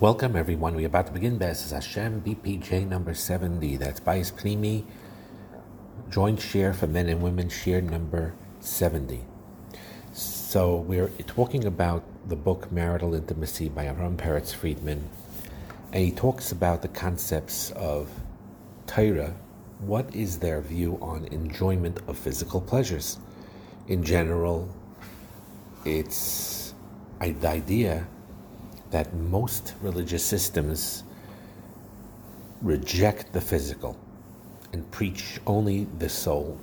Welcome, everyone. We're about to begin B'ezras Hashem BPJ number 70. That's Bayis Pnimi, joint shiur for men and women, shiur number 70. So, we're talking about the book Marital Intimacy by Avram Peretz Friedman. And he talks about the concepts of Torah. What is their view on enjoyment of physical pleasures? In general, it's the idea that most religious systems reject the physical and preach only the soul,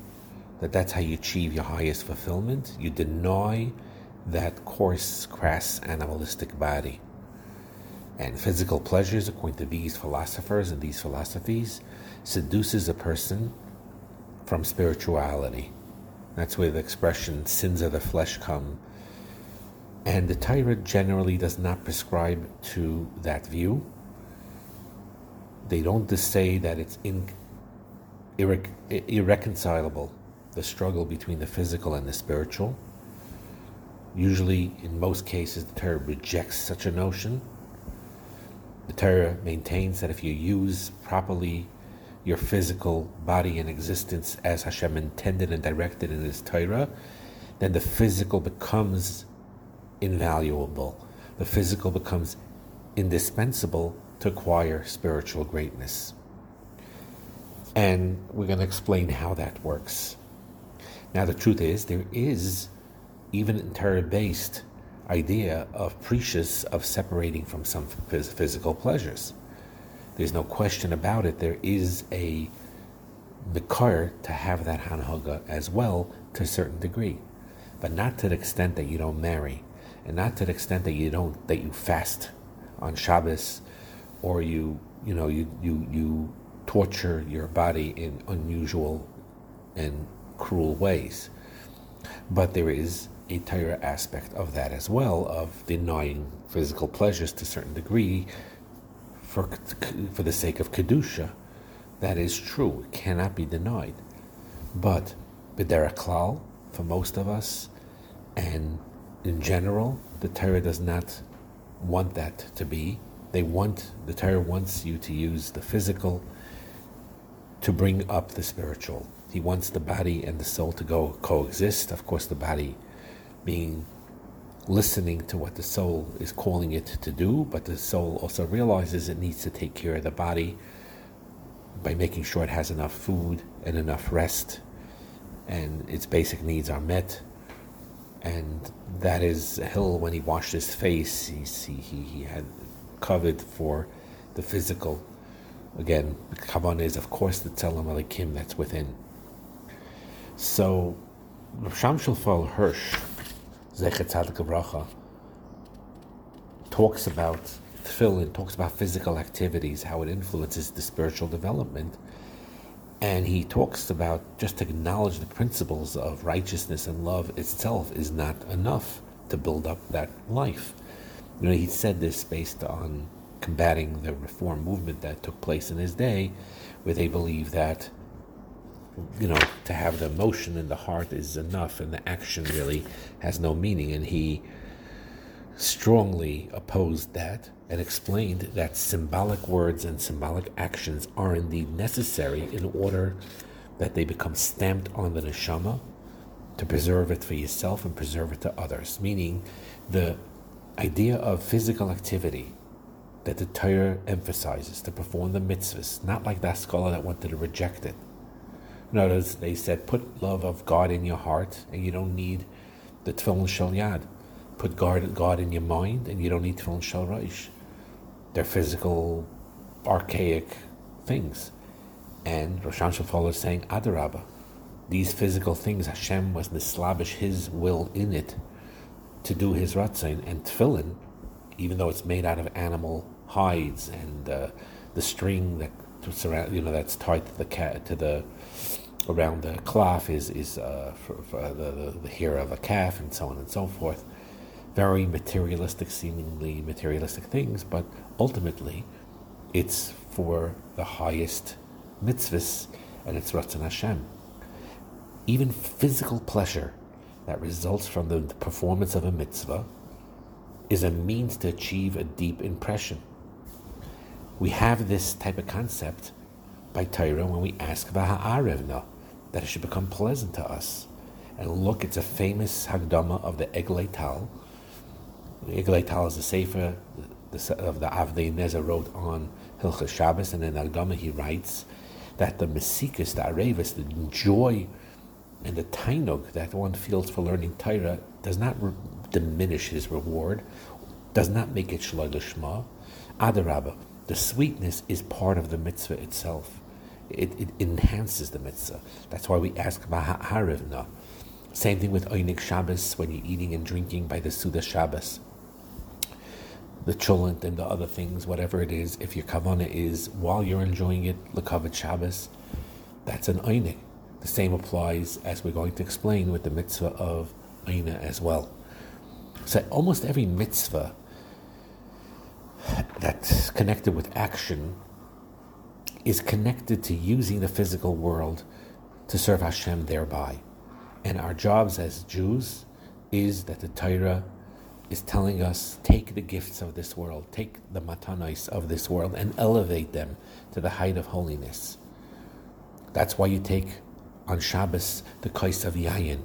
that that's how you achieve your highest fulfillment. You deny that coarse, crass, animalistic body. And physical pleasures, according to these philosophers and these philosophies, seduces a person from spirituality. That's where the expression sins of the flesh come and the Torah generally does not prescribe to that view. They don't just say that it's in, irre, irreconcilable, the struggle between the physical and the spiritual. Usually, in most cases, the Torah rejects such a notion. The Torah maintains that if you use properly your physical body and existence as Hashem intended and directed in His Torah, then the physical becomes invaluable. The physical becomes indispensable to acquire spiritual greatness. And we're going to explain how that works. Now, the truth is, there is even an Torah based idea of perishus of separating from some physical pleasures. There's no question about it. There is a Nikar to have that Hanhaga as well to a certain degree, but not to the extent that you don't marry and not to the extent that you don't that you fast on Shabbos, or you you know you you you torture your body in unusual and cruel ways. But there is a Torah aspect of that as well, of denying physical pleasures to a certain degree for for the sake of kedusha. That is true; it cannot be denied. But b'derech klal, for most of us, and in general, the Torah does not want that to be. They want the Torah wants you to use the physical to bring up the spiritual. He wants the body and the soul to go coexist. Of course, the body being listening to what the soul is calling it to do, but the soul also realizes it needs to take care of the body by making sure it has enough food and enough rest and its basic needs are met and that is Hill when he washed his face. He, he, he had covered for the physical. Again, Kavan is, of course, the Tzelem Elokim that's within. So, Sham Shulfal Hirsch, Zechet Tzadik talks about tefillin, talks about physical activities, how it influences the spiritual development. And he talks about just to acknowledge the principles of righteousness and love itself is not enough to build up that life. You know, he said this based on combating the reform movement that took place in his day, where they believe that, you know, to have the emotion in the heart is enough and the action really has no meaning. And he strongly opposed that and explained that symbolic words and symbolic actions are indeed necessary in order that they become stamped on the neshama to preserve it for yourself and preserve it to others. Meaning, the idea of physical activity that the Torah emphasizes to perform the mitzvahs, not like that scholar that wanted to reject it. Notice they said, put love of God in your heart, and you don't need the tefillin shal yad. Put God, God in your mind, and you don't need tefillin reish. They're physical, archaic things. And Rosh Hashanah is saying, Adarabah, these physical things, Hashem was nislabish His will in it to do His ratzon and tefillin, even though it's made out of animal hides and uh, the string that surround, you know, that's tied to the cat to the around the cloth is is uh, for, for the, the, the hair of a calf and so on and so forth. Very materialistic, seemingly materialistic things, but ultimately, it's for the highest mitzvahs and it's Ratzon Hashem even physical pleasure that results from the performance of a mitzvah is a means to achieve a deep impression. We have this type of concept by Torah when we ask Vaha'arevna, that it should become pleasant to us. And look, it's a famous Hagdama of the Eglei The Eglei Tal is a sefer of the Avnei Nezer wrote on Hilchas Shabbos, and in Hagdama he writes that the Mesikas, the Arevis, the joy and the tainug that one feels for learning Torah does not re- diminish his reward, does not make it shloi lishma. Adarabba, the sweetness is part of the mitzvah itself. It, it enhances the mitzvah. That's why we ask Harivna. Same thing with Einik Shabbos when you're eating and drinking by the Suda Shabbos. The cholent and the other things, whatever it is, if your kavana is while you're enjoying it, lekavet Shabbos, that's an Einik. The same applies, as we're going to explain, with the mitzvah of Aina as well. So almost every mitzvah that's connected with action is connected to using the physical world to serve Hashem thereby. And our jobs as Jews is that the Torah is telling us take the gifts of this world, take the matanos of this world, and elevate them to the height of holiness. That's why you take on Shabbos the kais of yayin,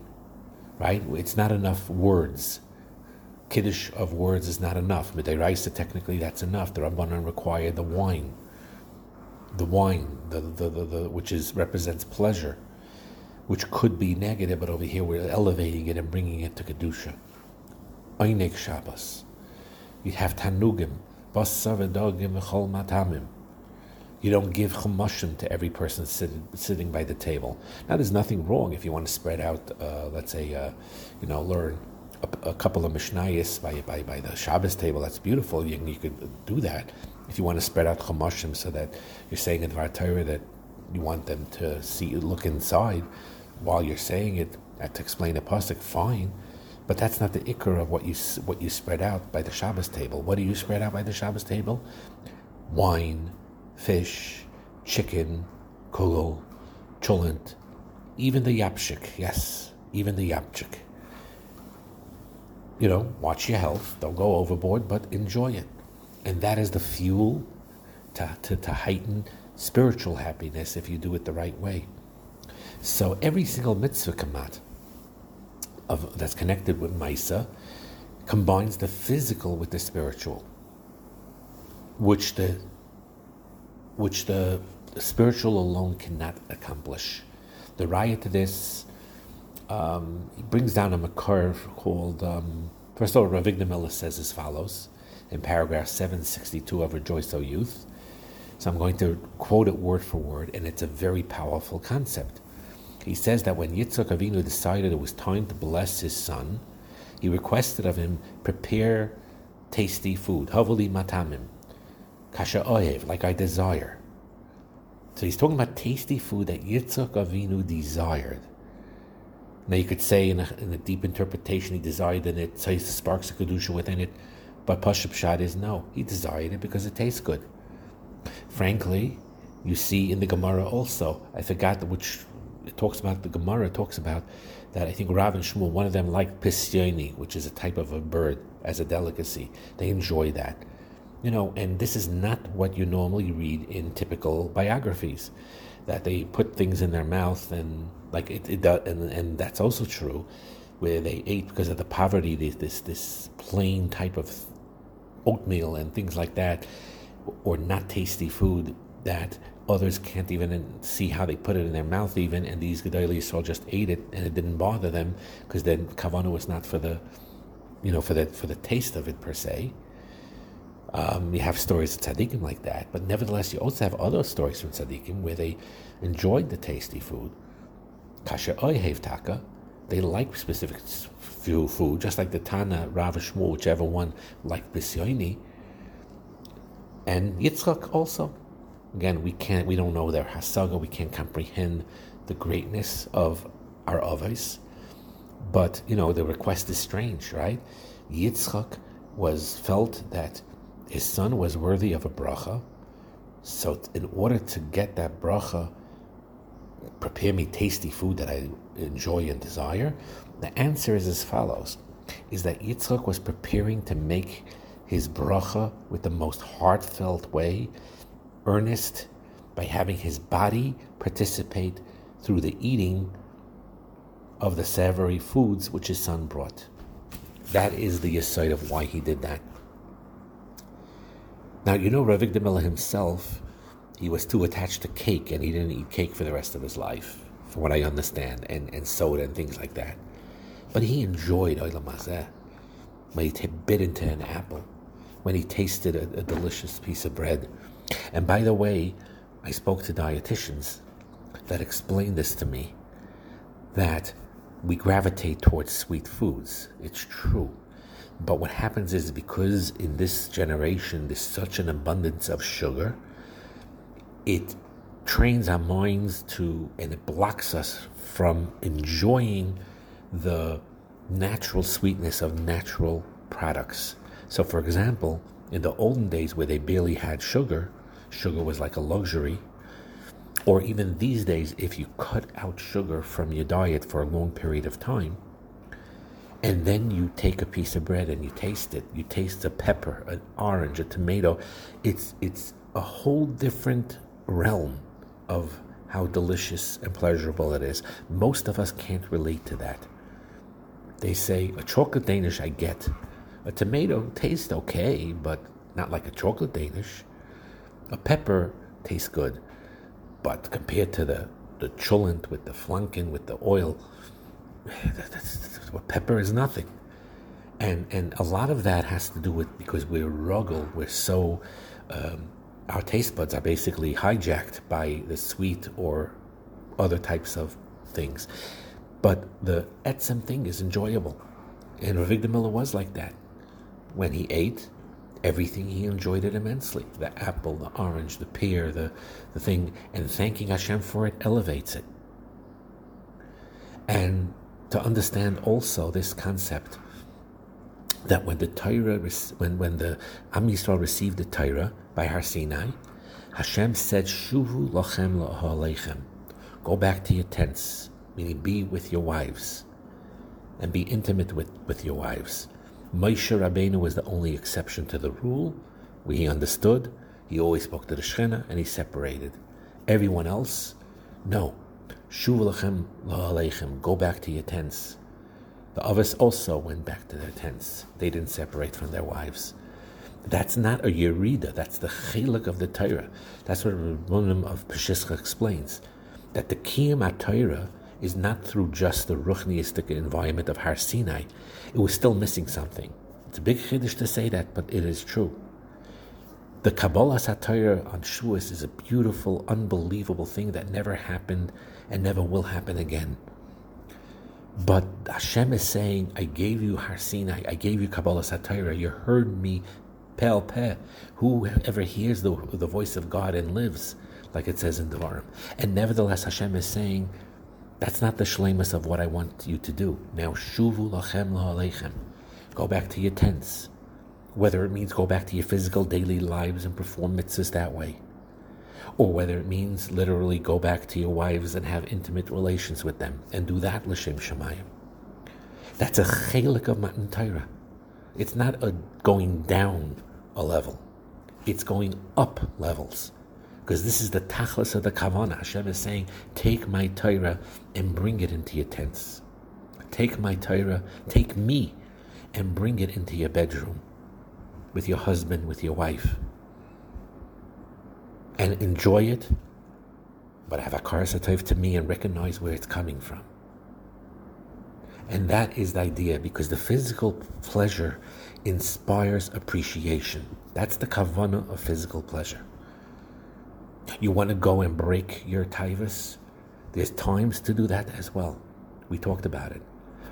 right? It's not enough words. Kiddush of words is not enough. Midiraisa, technically, that's enough. The Rabbanan require the wine, the wine, the, the, the, the, which is represents pleasure, which could be negative, but over here we're elevating it and bringing it to kedusha. Einek Shabbos. You have tanugim, basar v'dogim v'chol matamim. You don't give chumashim to every person sitting, sitting by the table. Now, there's nothing wrong if you want to spread out, uh, let's say, uh, you know, learn a, a, couple of mishnayos by, by, by the Shabbos table. That's beautiful. You, you could do that. If you want to spread out chumashim so that you're saying in Dvar Torah that you want them to see, look inside while you're saying it to explain the pasuk, fine. But that's not the ikr of what you what you spread out by the Shabbos table. What do you spread out by the Shabbos table? Wine, fish, chicken, kugel, cholent, even the yapchik, yes, even the yapchik. You know, watch your health, don't go overboard, but enjoy it. And that is the fuel to, to, to heighten spiritual happiness if you do it the right way. So every single mitzvah kamat of, that's connected with Maisa combines the physical with the spiritual, which the which the, spiritual alone cannot accomplish. The raya to this, um, brings down a makar called, um, first of all, Ravigdor Miller says as follows in paragraph 762 of Rejoice O Youth. So I'm going to quote it word for word, and it's a very powerful concept. He says that when Yitzhak Avinu decided it was time to bless his son, he requested of him, prepare tasty food, havali matamim, kasha oyev, like I desire. So he's talking about tasty food that Yitzhak Avinu desired. Now you could say in a, in a deep interpretation he desired in it, so the sparks a kedusha within it, but Pashup Shad is no, he desired it because it tastes good. Frankly, you see in the Gemara also, I forgot which it talks about the Gemara talks about that I think Rav and Shmuel, one of them liked pisyoni, which is a type of a bird as a delicacy. They enjoy that you know, and this is not what you normally read in typical biographies, that they put things in their mouth and like it, it does, and, and that's also true, where they ate because of the poverty, this this this plain type of oatmeal and things like that, or not tasty food that others can't even see how they put it in their mouth even, and these Gedolei Yisrael just ate it and it didn't bother them because then kavana was not for the, you know, for the for the taste of it per se um, you have stories of tzaddikim like that, but nevertheless, you also have other stories from tzaddikim where they enjoyed the tasty food. Kasha oihev taka, they like specific food, just like the Tana, Rav Shmuel, whichever one liked bisyoini. And Yitzchak also. Again, we can't, we don't know their hasaga, we can't comprehend the greatness of our avos. But you know, the request is strange, right? Yitzchak was felt that his son was worthy of a bracha. So, in order to get that bracha, prepare me tasty food that I enjoy and desire, the answer is as follows: is that Yitzchak was preparing to make his bracha with the most heartfelt way, earnest by having his body participate through the eating of the savory foods which his son brought. That is the aside of why he did that. Now, you know, Rav Miller himself, he was too attached to cake and he didn't eat cake for the rest of his life, from what I understand, and, and soda and things like that. But he enjoyed Hazeh when he t- bit into an apple, when he tasted a, a delicious piece of bread. And by the way, I spoke to dietitians that explained this to me that we gravitate towards sweet foods. It's true. But what happens is because in this generation there's such an abundance of sugar, it trains our minds to, and it blocks us from enjoying the natural sweetness of natural products. So, for example, in the olden days where they barely had sugar, sugar was like a luxury. Or even these days, if you cut out sugar from your diet for a long period of time, and then you take a piece of bread and you taste it. You taste a pepper, an orange, a tomato. It's it's a whole different realm of how delicious and pleasurable it is. Most of us can't relate to that. They say a chocolate Danish I get. A tomato tastes okay, but not like a chocolate Danish. A pepper tastes good, but compared to the the cholent with the flanken with the oil, that's, that's, what pepper is nothing. And and a lot of that has to do with because we're rugged, we're so um, our taste buds are basically hijacked by the sweet or other types of things. But the etzem thing is enjoyable. And Ravigdor Miller was like that. When he ate, everything he enjoyed it immensely. The apple, the orange, the pear, the, the thing, and thanking Hashem for it elevates it. And to understand also this concept that when the Torah, when, when the Am Yisrael received the Torah by Har Sinai, Hashem said, "Shuvu lochem la'alechem." Go back to your tents, meaning be with your wives, and be intimate with, with your wives. Moshe Rabbeinu was the only exception to the rule. He understood. He always spoke to the Shekhinah, and he separated. Everyone else, no. Shuvulachem la'alechem, go back to your tents. The others also went back to their tents. They didn't separate from their wives. That's not a yerida. That's the chiluk of the Torah. That's what Rabbanim of Peshischa explains. That the kiyam Torah is not through just the ruchniistic environment of Har Sinai. It was still missing something. It's a big chiddush to say that, but it is true. The Kabbalah Satire on Shavuos is a beautiful, unbelievable thing that never happened and never will happen again. But Hashem is saying, I gave you Har Sinai, I gave you Kabbalah Satire, you heard me pel peh. Whoever hears the, the voice of God and lives, like it says in Devarim. And nevertheless, Hashem is saying, that's not the shlemus of what I want you to do. Now, shuvu lachem la'alechem. Go back to your tents whether it means go back to your physical daily lives and perform mitzvahs that way, or whether it means literally go back to your wives and have intimate relations with them and do that l'shem shemayim. That's a chelik of Matan Torah. It's not a going down a level; it's going up levels. Because this is the tachlis of the kavana. Hashem is saying, "Take my Torah and bring it into your tents. Take my Torah, take me, and bring it into your bedroom." with your husband, with your wife, and enjoy it, but have a karasatayv to me and recognize where it's coming from. And that is the idea because the physical pleasure inspires appreciation. That's the kavana of physical pleasure. You want to go and break your taivas? There's times to do that as well. We talked about it.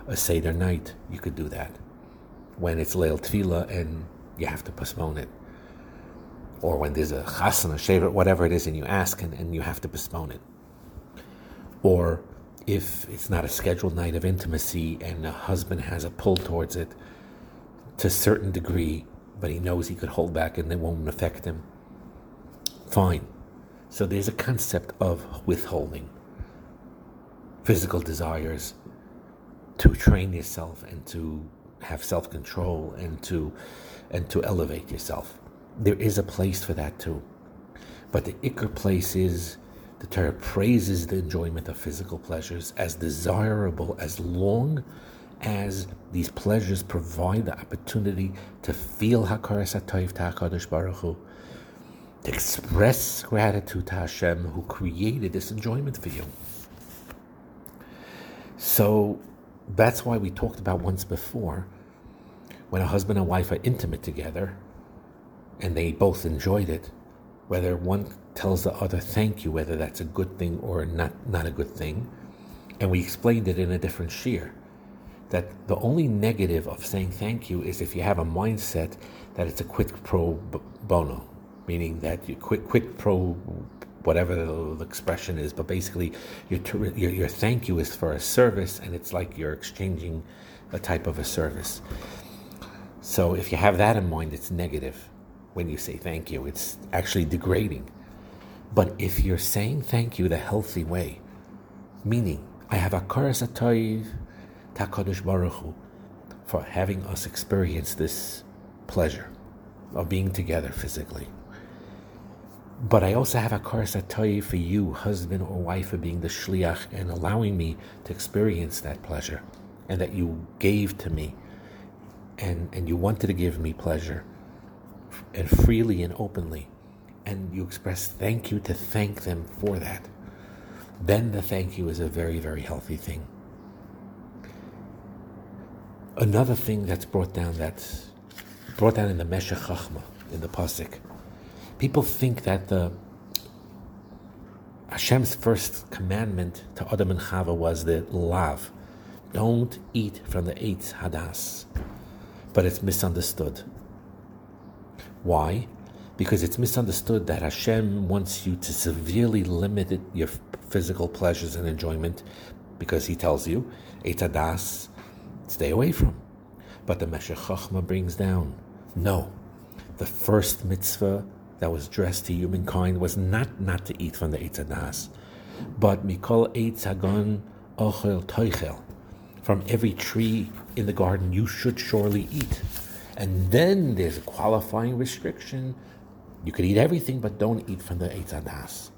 A Seder night, you could do that. When it's Leil Tefillah and you have to postpone it. Or when there's a chasana, shevet, whatever it is, and you ask and, and you have to postpone it. Or if it's not a scheduled night of intimacy and a husband has a pull towards it to a certain degree, but he knows he could hold back and it won't affect him, fine. So there's a concept of withholding physical desires to train yourself and to have self control and to and to elevate yourself. There is a place for that too. But the ikr place is the Torah praises the enjoyment of physical pleasures as desirable as long as these pleasures provide the opportunity to feel Hakaras Ta'akadosh Baruch Hu, to express gratitude to Hashem who created this enjoyment for you. So that's why we talked about once before when a husband and wife are intimate together and they both enjoyed it, whether one tells the other thank you, whether that's a good thing or not, not a good thing. And we explained it in a different shiur that the only negative of saying thank you is if you have a mindset that it's a quid pro bono, meaning that you quit quid pro whatever the, expression is, but basically your, your, your thank you is for a service and it's like you're exchanging a type of a service. So if you have that in mind, it's negative when you say thank you. It's actually degrading. But if you're saying thank you the healthy way, meaning I have a karas atayv takadosh baruch Hu, for having us experience this pleasure of being together physically. But I also have a karas atayv for you, husband or wife, for being the shliach and allowing me to experience that pleasure, and that you gave to me, and and you wanted to give me pleasure, and freely and openly and you express thank you to thank them for that, then the thank you is a very, very healthy thing. Another thing that's brought down that's brought down in the Meshech in the Pasik, people think that the Hashem's first commandment to Adam and Chava was the lav, don't eat from the eitz hadas. But it's misunderstood. Why? because it's misunderstood that Hashem wants you to severely limit your physical pleasures and enjoyment because He tells you, Etadas, stay away from. But the Meshech Chochma brings down, no, the first mitzvah that was addressed to humankind was not not to eat from the Etadas, but Mikol Eitz Hagon Ochel Toichel. From every tree in the garden you should surely eat. And then there's a qualifying restriction you could eat everything, but don't eat from the Eitz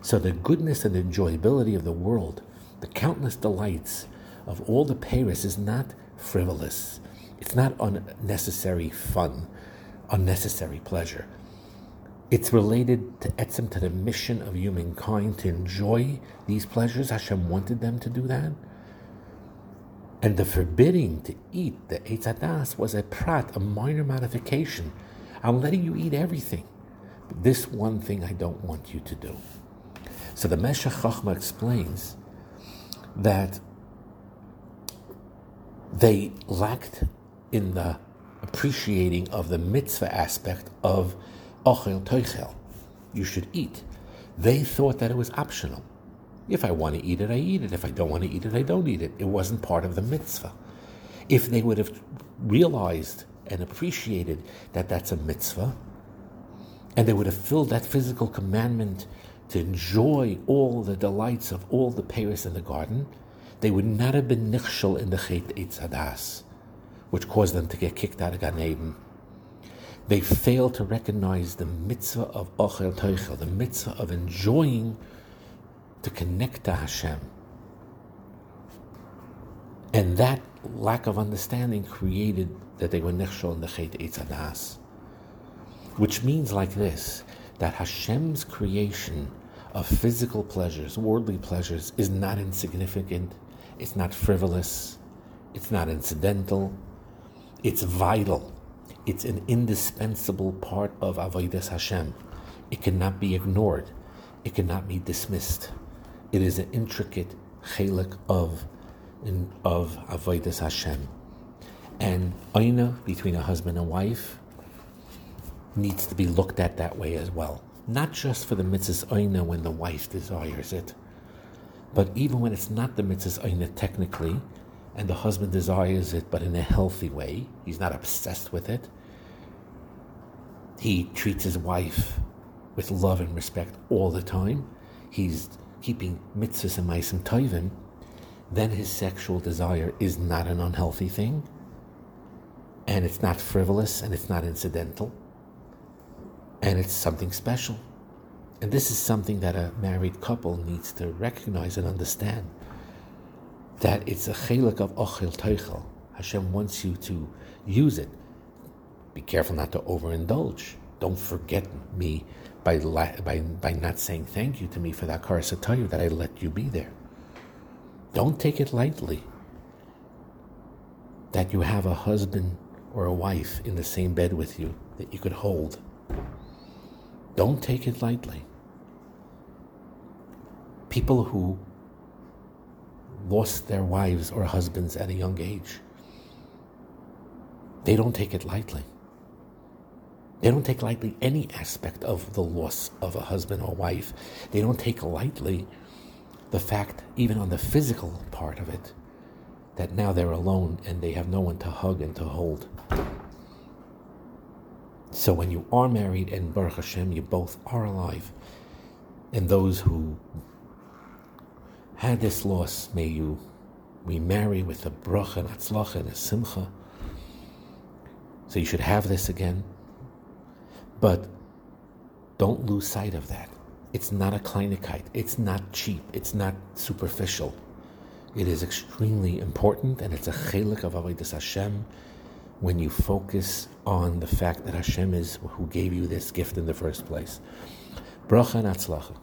So the goodness and enjoyability of the world, the countless delights of all the peiros is not frivolous. It's not unnecessary fun, unnecessary pleasure. It's related to etzem, to the mission of humankind to enjoy these pleasures. Hashem wanted them to do that. And the forbidding to eat the Eitz was a prat, a minor modification. I'm letting you eat everything. But This one thing I don't want you to do. So the Meshech Chochma explains that they lacked in the appreciating of the mitzvah aspect of ochel toichel. You should eat. They thought that it was optional. If I want to eat it, I eat it. If I don't want to eat it, I don't eat it. It wasn't part of the mitzvah. If they would have realized and appreciated that that's a mitzvah, and they would have filled that physical commandment to enjoy all the delights of all the peiros in the garden, they would not have been nichshel in the Chet Eitz Hadas, which caused them to get kicked out of Gan Eden. They fail to recognize the mitzvah of Ochel Teichel, the mitzvah of enjoying to connect to Hashem. And that lack of understanding created that they were nichshel in the Chet Eitz which means like this that Hashem's creation of physical pleasures, worldly pleasures, is not insignificant, it's not frivolous, it's not incidental, it's vital. It's an indispensable part of Avodas Hashem. It cannot be ignored. It cannot be dismissed. It is an intricate chelik of, of Avodas Hashem. And aina between a husband and wife needs to be looked at that way as well. Not just for the mitzvahs oina when the wife desires it, but even when it's not the mitzvahs oina technically, and the husband desires it, but in a healthy way, he's not obsessed with it. He treats his wife with love and respect all the time. He's keeping mitzvahs and maisim toivim. Then his sexual desire is not an unhealthy thing, and it's not frivolous and it's not incidental and it's something special. And this is something that a married couple needs to recognize and understand. That it's a chelik of ochel teichel. Hashem wants you to use it. Be careful not to overindulge. Don't forget me by, by, by not saying thank you to me for that karasatayu that I let you be there. Don't take it lightly that you have a husband or a wife in the same bed with you that you could hold. Don't take it lightly. People who lost their wives or husbands at a young age, they don't take it lightly. They don't take lightly any aspect of the loss of a husband or wife. They don't take lightly the fact, even on the physical part of it, that now they're alone and they have no one to hug and to hold. So when you are married and Baruch Hashem, you both are alive, and those who had this loss, may you remarry with a bracha and atzlacha and a simcha. So you should have this again. But don't lose sight of that. It's not a kleinigkeit. It's not cheap. It's not superficial. It is extremely important, and it's a chelik of avodas Hashem when you focus on the fact that Hashem is who gave you this gift in the first place. Bracha and atzlacha.